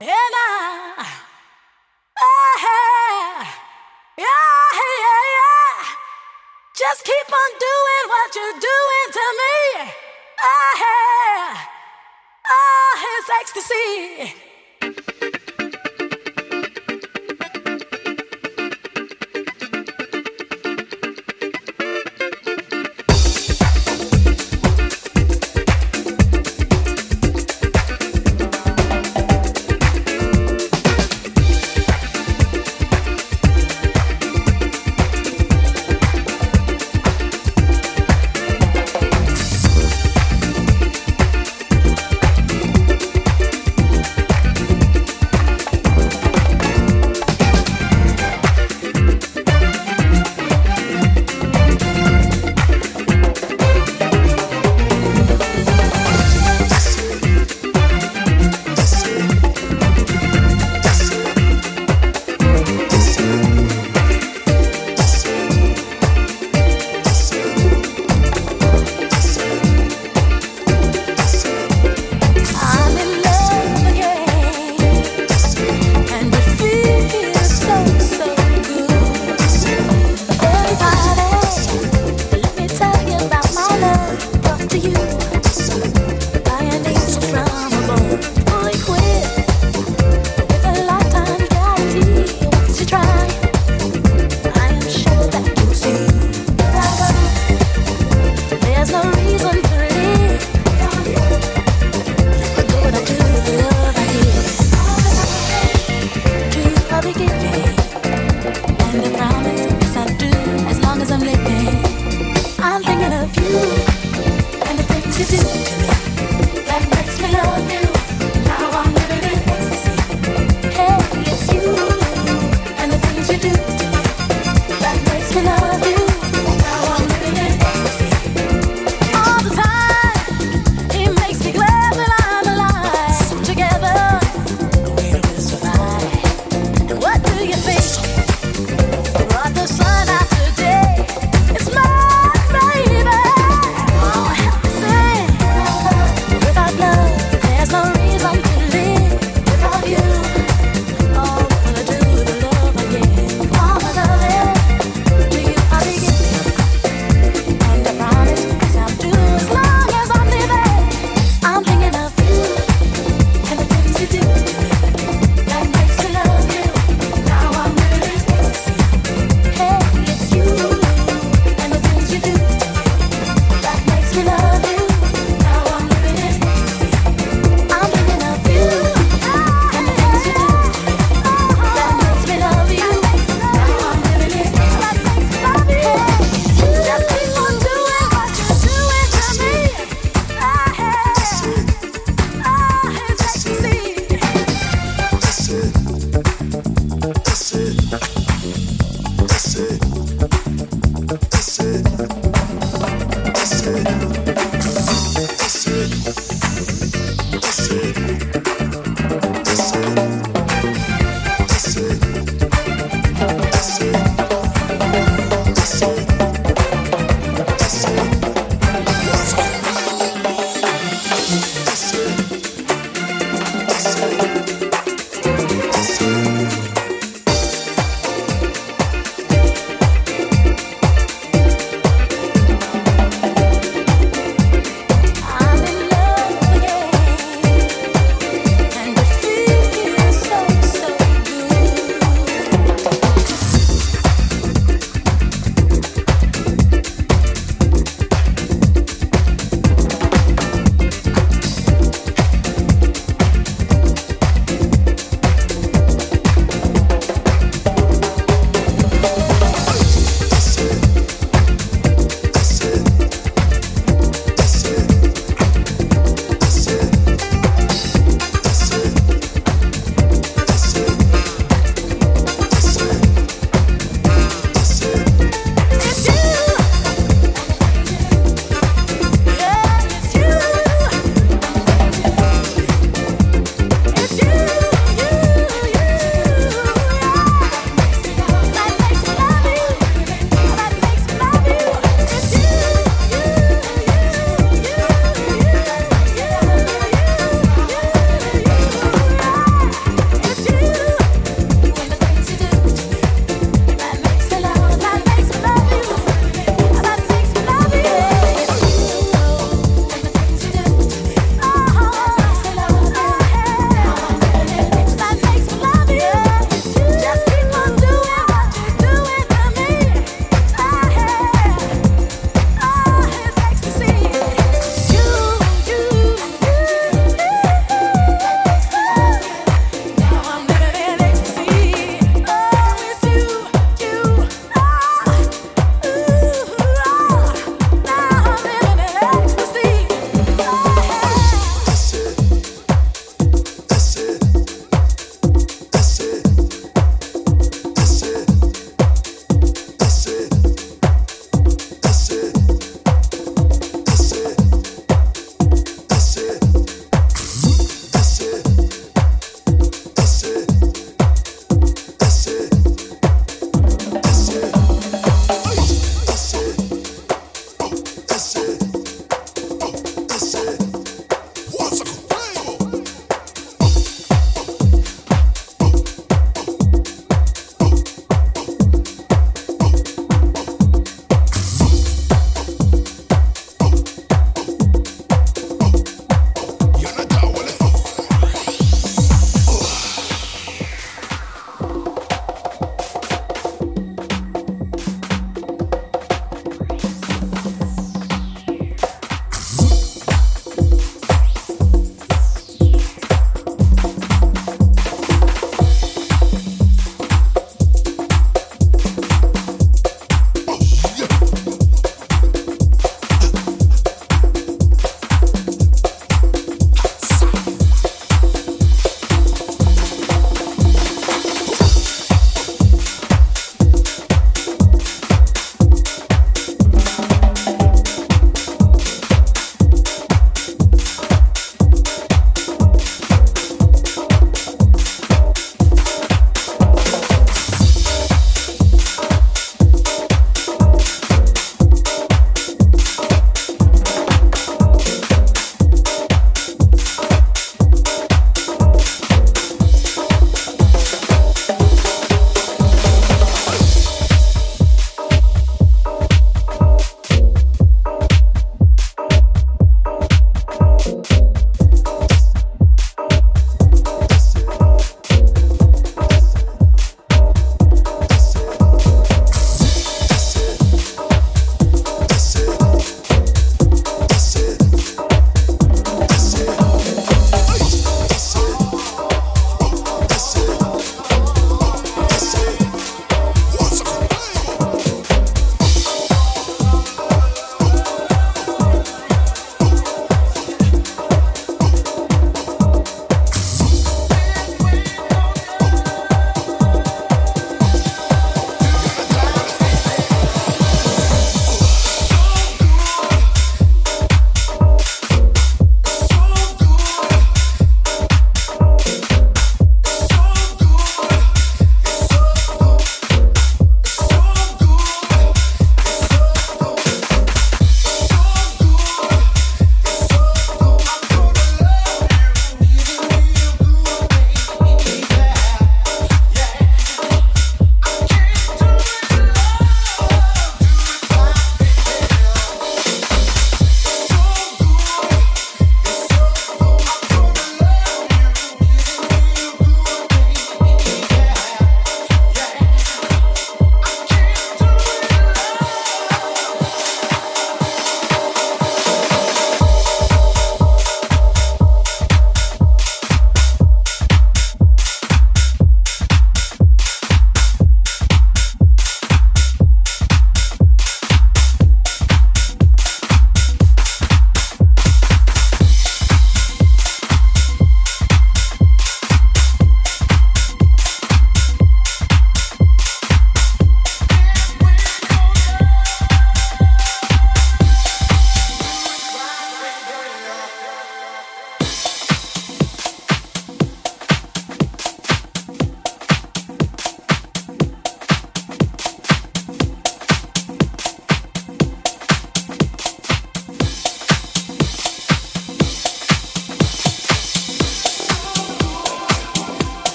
and i Just keep on doing what you're doing to me. Ah, ah, it's ecstasy. you and the things you do.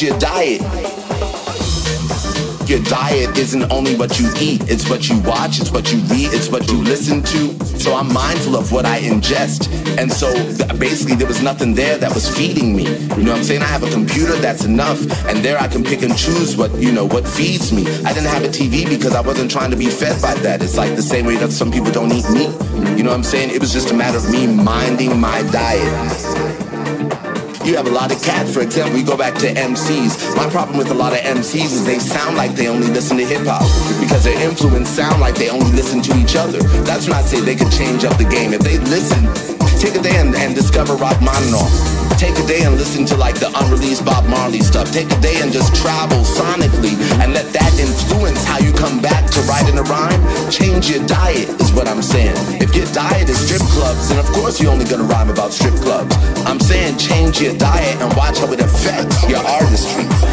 Change your diet your diet isn't only what you eat, it's what you watch, it's what you read, it's what you listen to. So I'm mindful of what I ingest. And so basically there was nothing there that was feeding me. You know what I'm saying? I have a computer that's enough and there I can pick and choose what, you know, what feeds me. I didn't have a TV because I wasn't trying to be fed by that. It's like the same way that some people don't eat meat. You know what I'm saying? It was just a matter of me minding my diet. You have a lot of cats, for example, you go back to MCs. My problem with a lot of MCs is they sound like they only listen to hip hop because their influence sound like they only listen to each other. That's when I say they could change up the game. If they listen, take a and, and discover Rachmaninoff. Take a day and listen to like the unreleased Bob Marley stuff. Take a day and just travel sonically and let that influence how you come back to writing a rhyme. Change your diet is what I'm saying. If your diet is strip clubs, then of course you're only gonna rhyme about strip clubs. I'm saying change your diet and watch how it affects your artistry.